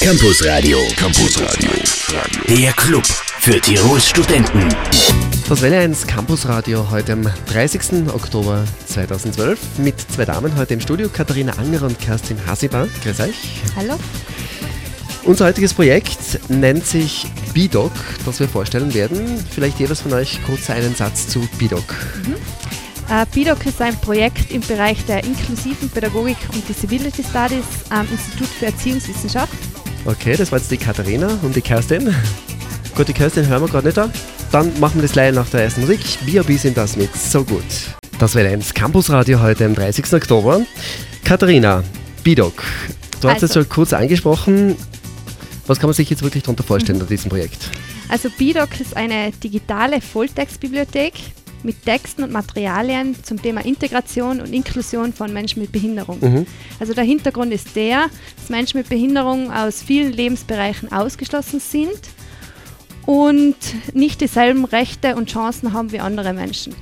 Campus Radio. Campus Radio. Der Club für Tirols Studenten. Das Welle 1 Campusradio heute am 30. Oktober 2012 mit zwei Damen heute im Studio, Katharina Anger und Kerstin Hasiber. Grüß euch. Hallo. Unser heutiges Projekt nennt sich BIDOC, das wir vorstellen werden. Vielleicht jedes von euch kurz einen Satz zu BIDOC. Äh, BIDOC ist ein Projekt im Bereich der inklusiven Pädagogik und Disability Studies am Institut für Erziehungswissenschaft. Okay, das war jetzt die Katharina und die Kerstin. Gut, die Kerstin hören wir gerade nicht da. Dann machen wir das gleich nach der ersten Musik. B.O.B. sind das mit So Gut. Das wäre eins Campusradio heute am 30. Oktober. Katharina, BIDOC. Du hast es Also. schon kurz angesprochen. Was kann man sich jetzt wirklich darunter vorstellen unter diesem Projekt? Also BIDOC ist eine digitale Volltextbibliothek mit Texten und Materialien zum Thema Integration und Inklusion von Menschen mit Behinderung. Mhm. Also der Hintergrund ist der, dass Menschen mit Behinderung aus vielen Lebensbereichen ausgeschlossen sind und nicht dieselben Rechte und Chancen haben wie andere Menschen.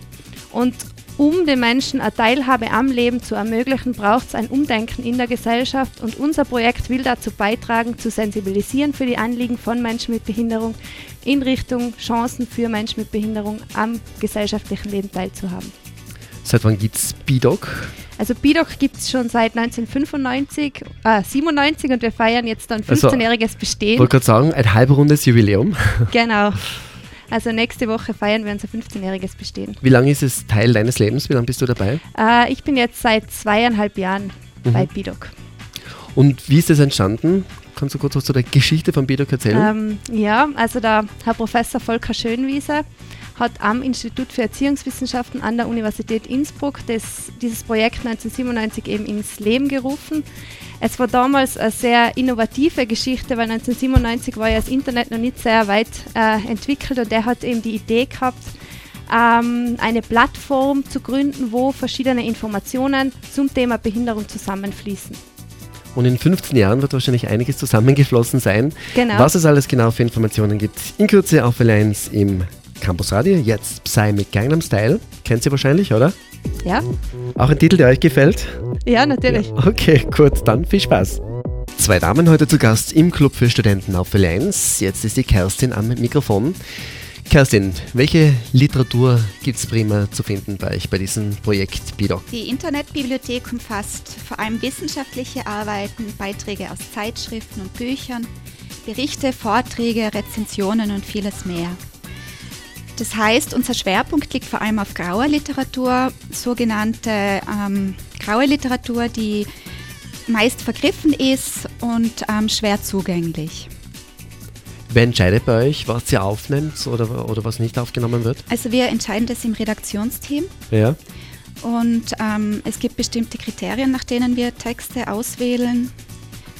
Und um den Menschen eine Teilhabe am Leben zu ermöglichen, braucht es ein Umdenken in der Gesellschaft und unser Projekt will dazu beitragen, zu sensibilisieren für die Anliegen von Menschen mit Behinderung in Richtung Chancen für Menschen mit Behinderung am gesellschaftlichen Leben teilzuhaben. Seit wann gibt es BIDOC? Also BIDOC gibt es schon seit 1995, äh, 97 und wir feiern jetzt dann Also, 15-jähriges Ich Bestehen. wollte gerade sagen, ein halbrundes Jubiläum. Genau. Also nächste Woche feiern wir unser 15-jähriges Bestehen. Wie lange ist es Teil deines Lebens? Wie lange bist du dabei? Äh, ich bin jetzt seit zweieinhalb Jahren Mhm. bei BIDOC. Und wie ist das entstanden? Kannst du kurz was zu der Geschichte von BIDOC erzählen? Ähm, ja, also der Herr Professor Volker Schönwieser hat am Institut für Erziehungswissenschaften an der Universität Innsbruck das, dieses Projekt 1997 eben ins Leben gerufen. Es war damals eine sehr innovative Geschichte, weil 1997 war ja das Internet noch nicht sehr weit äh, entwickelt und er hat eben die Idee gehabt, ähm, eine Plattform zu gründen, wo verschiedene Informationen zum Thema Behinderung zusammenfließen. Und in 15 Jahren wird wahrscheinlich einiges zusammengeflossen sein. Genau. Was es alles genau für Informationen gibt, in Kürze auf L1 im Campus Radio. Jetzt Psy mit Gangnam Style. Kennt ihr wahrscheinlich, oder? Ja, Auch ein Titel, der euch gefällt? ja natürlich. Okay, gut, dann viel Spaß. Zwei Damen heute zu Gast im Club für Studenten auf L1. Jetzt ist die Kerstin am Mikrofon. Kerstin, welche Literatur gibt es prima zu finden bei euch bei diesem Projekt BIDOC? Die Internetbibliothek umfasst vor allem wissenschaftliche Arbeiten, Beiträge aus Zeitschriften und Büchern, Berichte, Vorträge, Rezensionen und vieles mehr. Das heißt, unser Schwerpunkt liegt vor allem auf grauer Literatur, sogenannte ähm, graue Literatur, die meist vergriffen ist und ähm, schwer zugänglich. Wer entscheidet bei euch, was ihr aufnimmt oder, oder was nicht aufgenommen wird? Also wir entscheiden das im Redaktionsteam Ja. Und ähm, es gibt bestimmte Kriterien, nach denen wir Texte auswählen.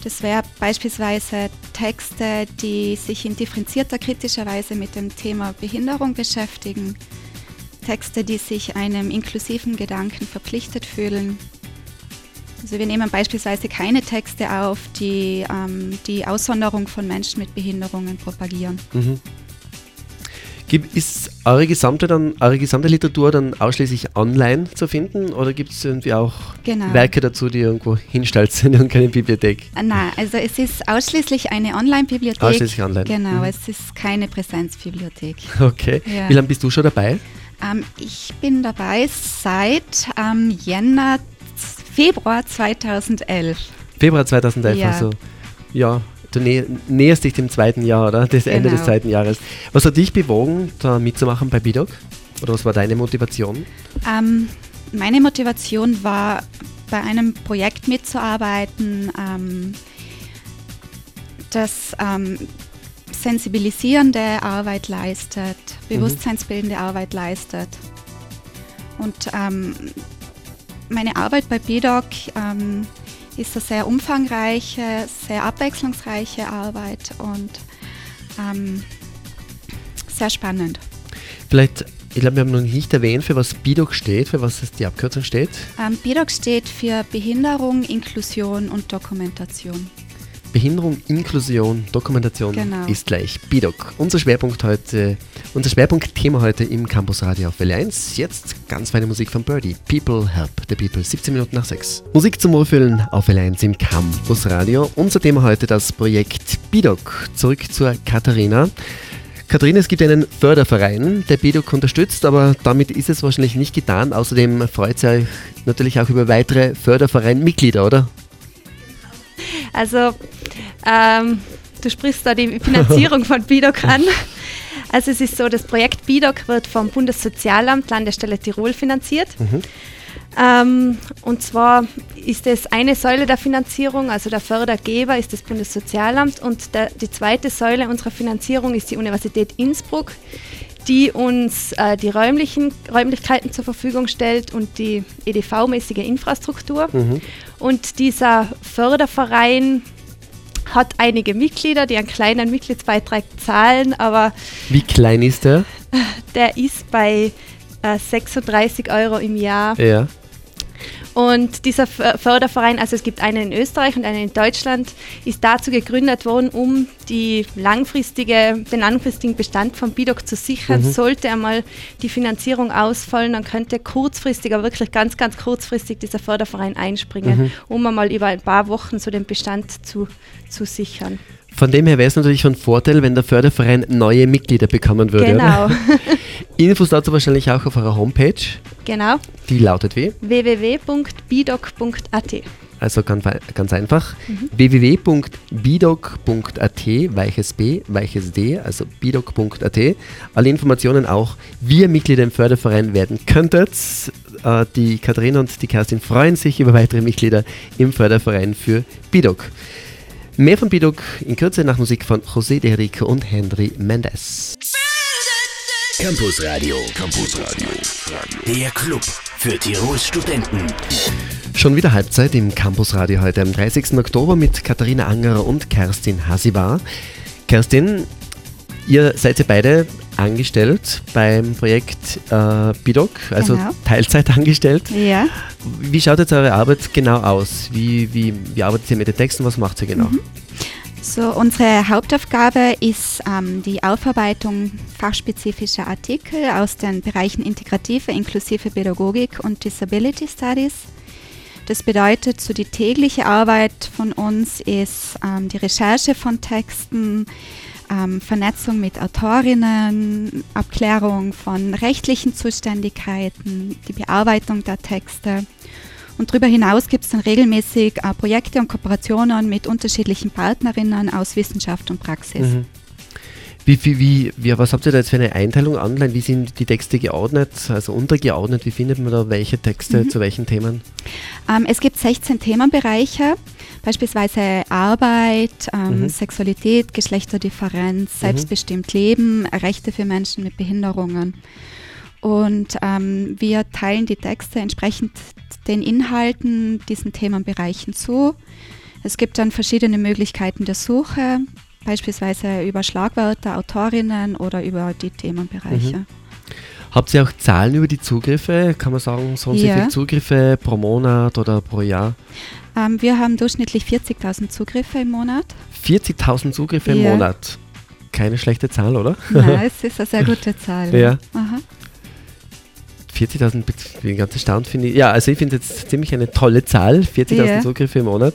Das wäre beispielsweise Texte, die sich in differenzierter kritischer Weise mit dem Thema Behinderung beschäftigen. Texte, die sich einem inklusiven Gedanken verpflichtet fühlen. Also wir nehmen beispielsweise keine Texte auf, die ähm, die Aussonderung von Menschen mit Behinderungen propagieren. Mhm. Ist eure gesamte, dann, eure gesamte Literatur dann ausschließlich online zu finden oder gibt es irgendwie auch Genau. Werke dazu, die irgendwo hinstellt in irgendeine Bibliothek? Äh, Nein, also es ist ausschließlich eine Online-Bibliothek. Ausschließlich online. Genau, Mhm. es ist keine Präsenzbibliothek. Okay. Ja. Wie lange bist du schon dabei? Ähm, ich bin dabei seit ähm, Jänner, Februar 2011. Februar 2011, Ja. also ja, du nä näherst dich dem zweiten Jahr, oder? Das Ende des Genau. zweiten Jahres. Was hat dich bewogen, da mitzumachen bei BIDOC? Oder was war deine Motivation? Ähm, meine Motivation war, bei einem Projekt mitzuarbeiten, ähm, das ähm, sensibilisierende Arbeit leistet, bewusstseinsbildende Arbeit leistet. Und ähm, meine Arbeit bei BIDOC ähm, ist eine sehr umfangreiche, sehr abwechslungsreiche Arbeit und ähm, sehr spannend. Vielleicht, ich glaube, wir haben noch nicht erwähnt, für was BIDOC steht, für was die Abkürzung steht. Ähm, BIDOC steht für Behinderung, Inklusion und Dokumentation. Behinderung, Inklusion, Dokumentation Genau. ist gleich BIDOC. Unser Schwerpunkt heute, unser Schwerpunktthema heute im Campus Radio auf Welle 1. Jetzt ganz feine Musik von Birdie. People Help the People. 17 Minuten nach 6. Musik zum Wohlfühlen auf Welle 1 im Campus Radio. Unser Thema heute das Projekt BIDOC. Zurück zur Katharina. Katharina, es gibt einen Förderverein, der BIDOC unterstützt, aber damit ist es wahrscheinlich nicht getan. Außerdem freut ihr euch natürlich auch über weitere Förderverein-Mitglieder, oder? Also, ähm, du sprichst da die Finanzierung von BIDOC an. Also es ist so, das Projekt BIDOC wird vom Bundessozialamt Landesstelle Tirol finanziert. Ähm, und zwar ist es eine Säule der Finanzierung, also der Fördergeber ist das Bundessozialamt und der, die zweite Säule unserer Finanzierung ist die Universität Innsbruck, die uns äh, die räumlichen Räumlichkeiten zur Verfügung stellt und die EDV-mäßige Infrastruktur. Und dieser Förderverein hat einige Mitglieder, die einen kleinen Mitgliedsbeitrag zahlen, aber Wie klein ist der? der ist bei äh, 36 Euro im Jahr. Ja. Und dieser Förderverein, also es gibt einen in Österreich und einen in Deutschland, ist dazu gegründet worden, um die langfristige, den langfristigen Bestand von BIDOC zu sichern. Sollte einmal die Finanzierung ausfallen, dann könnte kurzfristig, aber wirklich ganz, ganz kurzfristig dieser Förderverein einspringen, um einmal über ein paar Wochen so den Bestand zu, zu sichern. Von dem her wäre es natürlich von Vorteil, wenn der Förderverein neue Mitglieder bekommen würde. Genau, Infos dazu wahrscheinlich auch auf eurer Homepage. genau. Die lautet wie? www.bidoc.at. Also ganz, ganz einfach. Mhm. www.bidoc.at, weiches B, weiches D, also bidoc.at. Alle Informationen auch, wie ihr Mitglieder im Förderverein werden könntet. Äh, Die Katharina und die Kerstin freuen sich über weitere Mitglieder im Förderverein für Bidoc. Mehr von Bidoc in Kürze nach Musik von José de Rico und Henry Mendes. Campus Radio. Campus Radio. Der Club für Tirols Studenten. Schon wieder Halbzeit im Campusradio heute am 30. Oktober mit Katharina Angerer und Kerstin Hasibar. Kerstin, ihr seid ja beide angestellt beim Projekt äh, BIDOC, also Genau. Teilzeit angestellt. Ja. Wie schaut jetzt eure Arbeit genau aus? Wie, wie, wie arbeitet ihr mit den Texten? Was macht ihr genau? So, unsere Hauptaufgabe ist ähm, die Aufarbeitung fachspezifischer Artikel aus den Bereichen integrative, inklusive Pädagogik und Disability Studies. Das bedeutet, so die tägliche Arbeit von uns ist ähm, die Recherche von Texten, ähm, Vernetzung mit Autorinnen, Abklärung von rechtlichen Zuständigkeiten, die Bearbeitung der Texte. Und darüber hinaus gibt es dann regelmäßig äh, Projekte und Kooperationen mit unterschiedlichen Partnerinnen aus Wissenschaft und Praxis. Mhm. Wie, wie, wie, wie, was habt ihr da jetzt für eine Einteilung online? Wie sind die Texte geordnet, also untergeordnet? Wie findet man da welche Texte Mhm. zu welchen Themen? Ähm, es gibt 16 Themenbereiche, beispielsweise Arbeit, ähm, Mhm. Sexualität, Geschlechterdifferenz, selbstbestimmt Leben, Rechte für Menschen mit Behinderungen. Und ähm, wir teilen die Texte entsprechend den Inhalten diesen Themenbereichen zu. Es gibt dann verschiedene Möglichkeiten der Suche, beispielsweise über Schlagwörter, Autorinnen oder über die Themenbereiche. Mhm. Habt ihr auch Zahlen über die Zugriffe? Kann man sagen, so und so Ja. viele Zugriffe pro Monat oder pro Jahr? Ähm, wir haben durchschnittlich 40.000 Zugriffe im Monat. 40.000 Zugriffe im Ja. Monat. Keine schlechte Zahl, oder? Nein, es ist eine sehr gute Zahl. Ja. Aha. 40.000, ich bin ganz erstaunt, finde ich. Ja, also ich finde jetzt ziemlich eine tolle Zahl, 40.000 Ja. Zugriffe im Monat.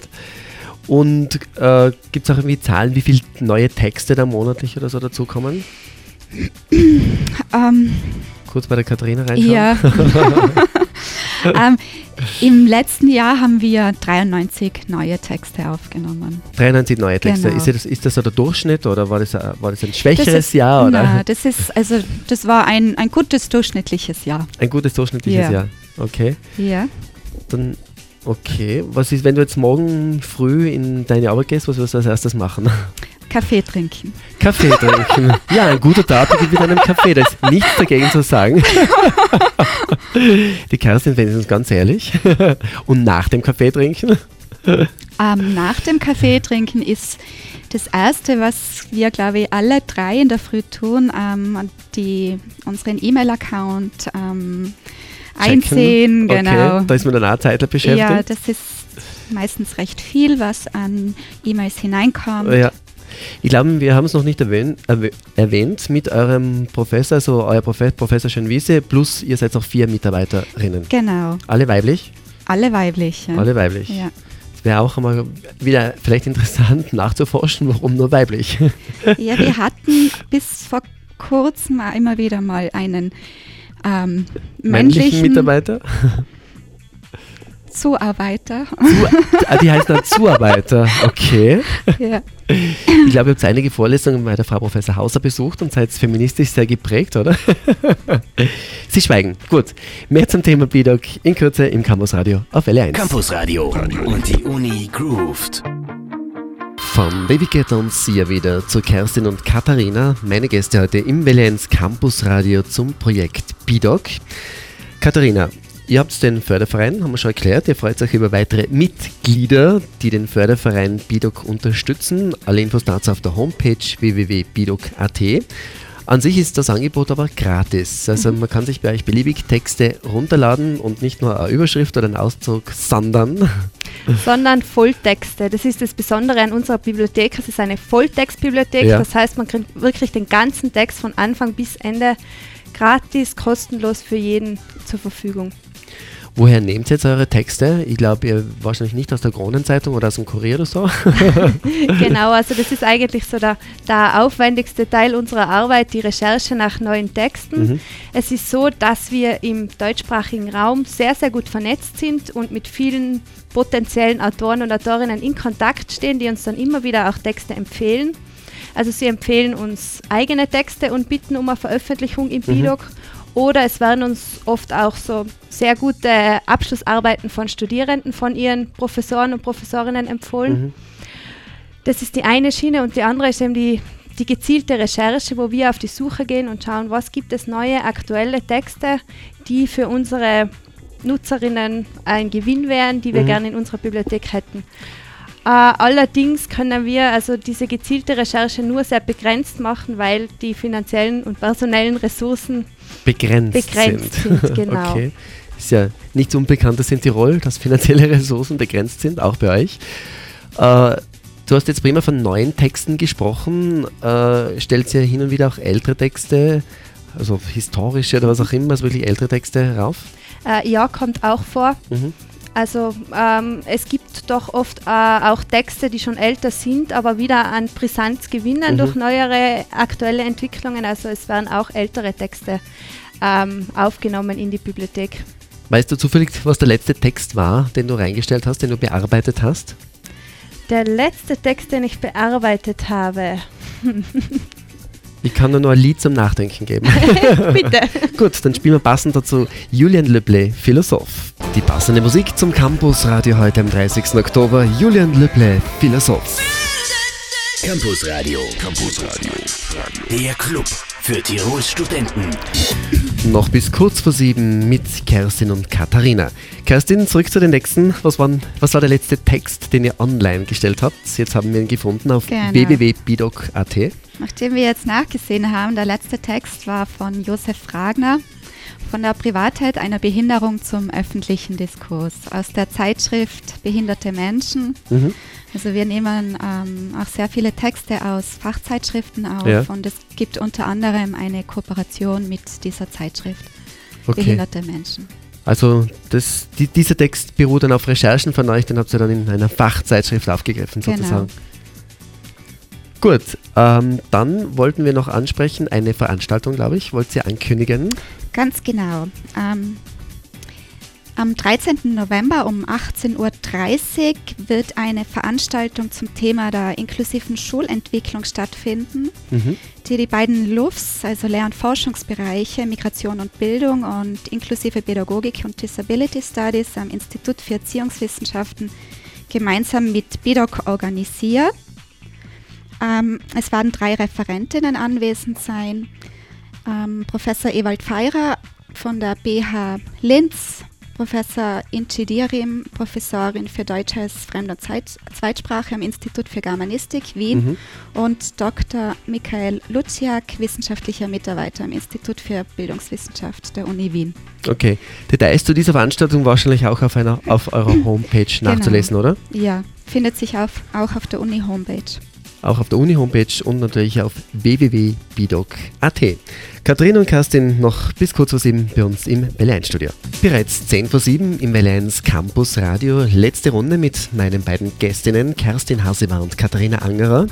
Und äh, gibt es auch irgendwie Zahlen, wie viele neue Texte da monatlich oder so dazukommen? Ähm, Kurz bei der Katharina reinschauen. ja. ähm, Im letzten Jahr haben wir 93 neue Texte aufgenommen. 93 neue Texte. Genau. Ist, das, ist das so der Durchschnitt oder war das, ein- war das ein schwächeres das ist, Jahr? Oder? Na, das ist also das war ein, ein gutes durchschnittliches Jahr. Ein gutes durchschnittliches Ja. Jahr. Okay. Ja. Dann, okay. Was ist, wenn du jetzt morgen früh in deine Arbeit gehst, was wirst du als erstes machen? Kaffee trinken. Kaffee trinken. ja, ein guter Tag mit einem Kaffee. Da ist nichts dagegen zu sagen. Die Kerstin wenn uns ganz ehrlich. Und nach dem Kaffee trinken? Ähm, nach dem Kaffee trinken ist das Erste, was wir, glaube ich, alle drei in der Früh tun, ähm, die, unseren E-Mail-Account ähm, einsehen. Checken. Genau. Okay, da ist man dann auch Zeitler beschäftigt. ja, das ist meistens recht viel, was an E-Mails hineinkommt. Ja. Ich glaube, wir haben es noch nicht erwähnt, erwähnt mit eurem Professor, also euer Prof Professor Schönwiese, plus ihr seid auch vier Mitarbeiterinnen. Genau. Alle weiblich? Alle weiblich. Ja. Alle weiblich. Ja. Es wäre auch einmal wieder vielleicht interessant nachzuforschen, warum nur weiblich. Ja, wir hatten bis vor kurzem immer wieder mal einen ähm, männlichen, männlichen Mitarbeiter. Zuarbeiter. Zu, ah, die heißt dann Zuarbeiter, okay. Ja. Ich glaube, ihr habt einige Vorlesungen bei der Frau Professor Hauser besucht und seid feministisch sehr geprägt, oder? Sie schweigen. Gut. Mehr zum Thema BIDOC in Kürze im Campus Radio auf L1. Campus Radio und die Uni grooved. Vom Babycat und Sie wieder zu Kerstin und Katharina, meine Gäste heute im Welle 1 Campus Radio zum Projekt BIDOC. Katharina, Ihr habt den Förderverein, haben wir schon erklärt. Ihr freut euch über weitere Mitglieder, die den Förderverein BIDOC unterstützen. Alle Infos dazu auf der Homepage www.bidoc.at. An sich ist das Angebot aber gratis. Also man kann sich bei euch beliebig Texte runterladen und nicht nur eine Überschrift oder einen Auszug, sondern sondern Volltexte. Das ist das Besondere an unserer Bibliothek. Es ist eine Volltextbibliothek. Ja. Das heißt, man kriegt wirklich den ganzen Text von Anfang bis Ende gratis, kostenlos für jeden zur Verfügung. Woher nehmt ihr jetzt eure Texte? Ich glaube, ihr wahrscheinlich nicht aus der Kronenzeitung oder aus dem Kurier oder so. genau, also das ist eigentlich so der, der aufwendigste Teil unserer Arbeit, die Recherche nach neuen Texten. Mhm. Es ist so, dass wir im deutschsprachigen Raum sehr, sehr gut vernetzt sind und mit vielen potenziellen Autoren und Autorinnen in Kontakt stehen, die uns dann immer wieder auch Texte empfehlen. Also sie empfehlen uns eigene Texte und bitten um eine Veröffentlichung im mhm. Oder es werden uns oft auch so sehr gute Abschlussarbeiten von Studierenden, von ihren Professoren und Professorinnen empfohlen. Mhm. Das ist die eine Schiene und die andere ist eben die, die gezielte Recherche, wo wir auf die Suche gehen und schauen, was gibt es neue, aktuelle Texte, die für unsere Nutzerinnen ein Gewinn wären, die wir mhm. gerne in unserer Bibliothek hätten. Uh, allerdings können wir also diese gezielte Recherche nur sehr begrenzt machen, weil die finanziellen und personellen Ressourcen begrenzt, begrenzt sind. sind genau. okay. Ist ja nichts Unbekanntes in Tirol, dass finanzielle Ressourcen begrenzt sind, auch bei euch. Uh, du hast jetzt prima von neuen Texten gesprochen. Uh, stellt ihr hin und wieder auch ältere Texte, also historische oder was auch immer, also wirklich ältere Texte rauf? ja, kommt auch vor. Mhm. Also ähm, es gibt doch oft äh, auch Texte, die schon älter sind, aber wieder an Brisanz gewinnen mhm. durch neuere aktuelle Entwicklungen. Also es werden auch ältere Texte ähm, aufgenommen in die Bibliothek. Weißt du zufällig, was der letzte Text war, den du reingestellt hast, den du bearbeitet hast? Der letzte Text, den ich bearbeitet habe. Ich kann nur noch ein Lied zum Nachdenken geben. Bitte. Gut, dann spielen wir passend dazu Julian Leblé, Philosoph. Die passende Musik zum Campus Radio heute am 30. Oktober. Julian Leblé, Philosoph. Campus Radio. Campus Radio. Der Club für Tirols Studenten. Noch bis kurz vor sieben mit Kerstin und Katharina. Kerstin, zurück zu den nächsten. Was, waren, was war der letzte Text, den ihr online gestellt habt? Jetzt haben wir ihn gefunden auf genau. www.bidoc.at. Nachdem wir jetzt nachgesehen haben, der letzte Text war von Josef Fragner von der Privatheit einer Behinderung zum öffentlichen Diskurs aus der Zeitschrift Behinderte Menschen. Mhm. Also wir nehmen ähm, auch sehr viele Texte aus Fachzeitschriften auf ja. und es gibt unter anderem eine Kooperation mit dieser Zeitschrift okay. Behinderte Menschen. Also das, die, dieser Text beruht dann auf Recherchen von euch, den habt ihr dann in einer Fachzeitschrift aufgegriffen genau. sozusagen. Gut, ähm, dann wollten wir noch ansprechen, eine Veranstaltung, glaube ich, wollt ihr ankündigen? Ganz genau. Ähm, am 13. November um 18.30 Uhr wird eine Veranstaltung zum Thema der inklusiven Schulentwicklung stattfinden, mhm. die die beiden LUFs, also Lehr- und Forschungsbereiche Migration und Bildung und inklusive Pädagogik und Disability Studies am Institut für Erziehungswissenschaften gemeinsam mit BIDOC organisiert. Ähm, es werden drei Referentinnen anwesend sein. Ähm, Professor Ewald Feirer von der BH Linz, Professor Inci Dirim, Professorin für Deutsch als Fremd- und Zweit Zweitsprache am Institut für Germanistik Wien Mhm. und Dr. Michael Luziak, wissenschaftlicher Mitarbeiter am Institut für Bildungswissenschaft der Uni Wien. Okay. Details zu dieser Veranstaltung wahrscheinlich auch auf, einer, auf eurer Homepage Genau. nachzulesen, oder? Ja, findet sich auf, auch auf der Uni-Homepage. Auch auf der Uni-Homepage und natürlich auf www.bidoc.at. Katharina und Kerstin noch bis kurz vor sieben bei uns im Welle 1 Studio. Bereits 10 vor 7 im Welle 1 Campus Radio. Letzte Runde mit meinen beiden Gästinnen, Kerstin Hasewa und Katharina Angerer.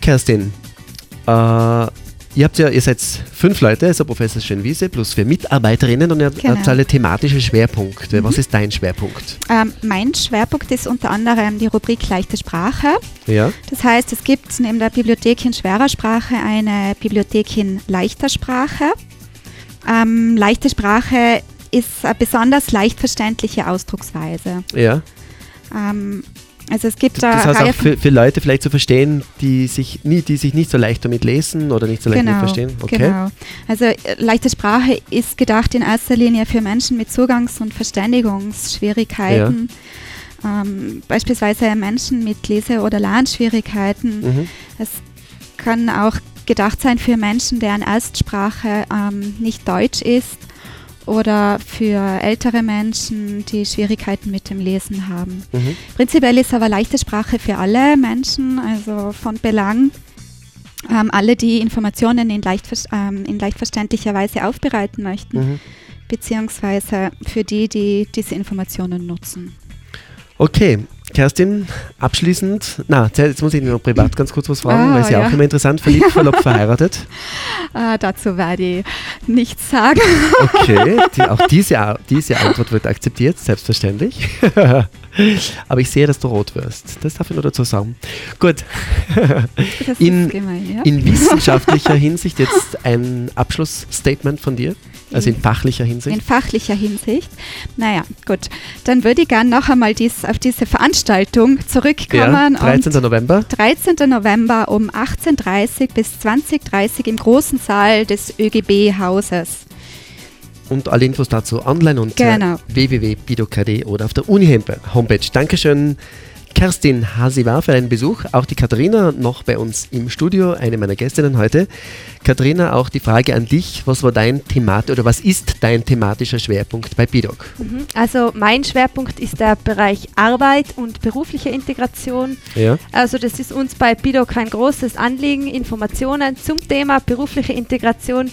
Kerstin, äh, ihr habt ja, ihr seid fünf Leute, also Professor Schönwiese plus vier Mitarbeiterinnen und ihr Genau. habt alle thematische Schwerpunkte. Was ist dein Schwerpunkt? Ähm, mein Schwerpunkt ist unter anderem die Rubrik leichte Sprache. Ja? Das heißt, es gibt neben der Bibliothek in schwerer Sprache eine Bibliothek in leichter Sprache. Ähm, leichte Sprache ist eine besonders leicht verständliche Ausdrucksweise. Ja. Ähm, also es gibt da Das heißt auch für, für Leute vielleicht zu verstehen, die sich, nie, die sich nicht so leicht damit lesen oder nicht so leicht genau, damit verstehen. Okay. Genau. Also äh, leichte Sprache ist gedacht in erster Linie für Menschen mit Zugangs- und Verständigungsschwierigkeiten. Ähm, beispielsweise Menschen mit Lese- oder Lernschwierigkeiten. Mhm. Es kann auch gedacht sein für Menschen, deren Erstsprache ähm, nicht Deutsch ist oder für ältere Menschen, die Schwierigkeiten mit dem Lesen haben. Mhm. Prinzipiell ist aber leichte Sprache für alle Menschen, also von Belang. Ähm, alle, die Informationen in leicht, ähm, in leicht verständlicher Weise aufbereiten möchten, Mhm. beziehungsweise für die, die diese Informationen nutzen. Okay, Kerstin, abschließend, na, jetzt muss ich noch privat ganz kurz was fragen, Ah, weil es ja, ja. auch immer interessant, verliebt, verlobt, verheiratet. Äh, dazu werde ich nichts sagen. Okay, die, auch diese, diese Antwort wird akzeptiert, selbstverständlich. Aber ich sehe, dass du rot wirst. Das darf ich nur dazu sagen. Gut. In- gemein, ja? In wissenschaftlicher Hinsicht jetzt ein Abschlussstatement von dir? Also in fachlicher Hinsicht? In fachlicher Hinsicht. Naja, gut. Dann würde ich gerne noch einmal dies, auf diese Veranstaltung ja, zurückkommen. 13. Und November. 13. November um 18.30 bis 20.30 im großen Saal des ÖGB-Hauses. Und alle Infos dazu online unter Genau. www.bido.kd oder auf der Uni-Homepage. Dankeschön, Kerstin Hasiwa, für deinen Besuch. Auch die Katharina noch bei uns im Studio, eine meiner Gästinnen heute. Katharina, auch die Frage an dich. Was war dein Themat oder was ist dein thematischer Schwerpunkt bei BIDOC? Mhm. Also mein Schwerpunkt ist der Bereich Arbeit und berufliche Integration. Ja. Also das ist uns bei BIDOC ein großes Anliegen, Informationen zum Thema berufliche Integration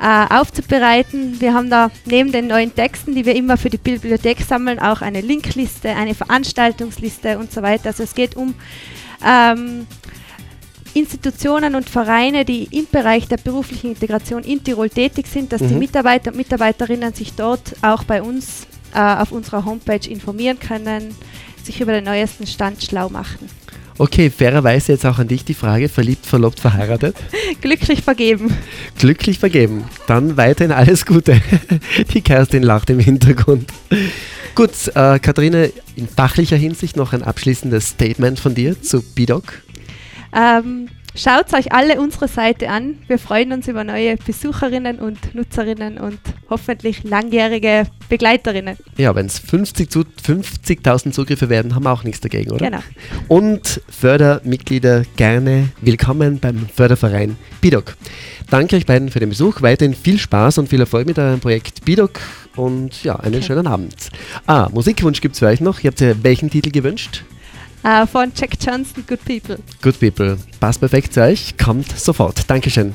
äh, aufzubereiten. Wir haben da neben den neuen Texten, die wir immer für die Bibliothek sammeln, auch eine Linkliste, eine Veranstaltungsliste und so weiter. Also es geht um ähm, Institutionen und Vereine, die im Bereich der beruflichen Integration in Tirol tätig sind, dass die Mhm. Mitarbeiter und Mitarbeiterinnen sich dort auch bei uns äh, auf unserer Homepage informieren können, sich über den neuesten Stand schlau machen. Okay, fairerweise jetzt auch an dich die Frage, verliebt, verlobt, verheiratet? Glücklich vergeben. Glücklich vergeben. Dann weiterhin alles Gute. Die Kerstin lacht im Hintergrund. Gut, äh, Katharina, in fachlicher Hinsicht noch ein abschließendes Statement von dir zu BIDOC. Ähm, Schaut euch alle unsere Seite an. Wir freuen uns über neue Besucherinnen und Nutzerinnen und hoffentlich langjährige Begleiterinnen. Ja, wenn es 50 zu 50.000 Zugriffe werden, haben wir auch nichts dagegen, oder? Genau. Und Fördermitglieder gerne willkommen beim Förderverein BIDOC. Danke euch beiden für den Besuch. Weiterhin viel Spaß und viel Erfolg mit eurem Projekt BIDOC und ja, einen Okay. schönen Abend. Ah, Musikwunsch gibt es für euch noch. Ihr habt ja welchen Titel gewünscht? Äh, von Jack Johnson, Good People. Good People. Passt perfekt zu euch. Kommt sofort. Dankeschön.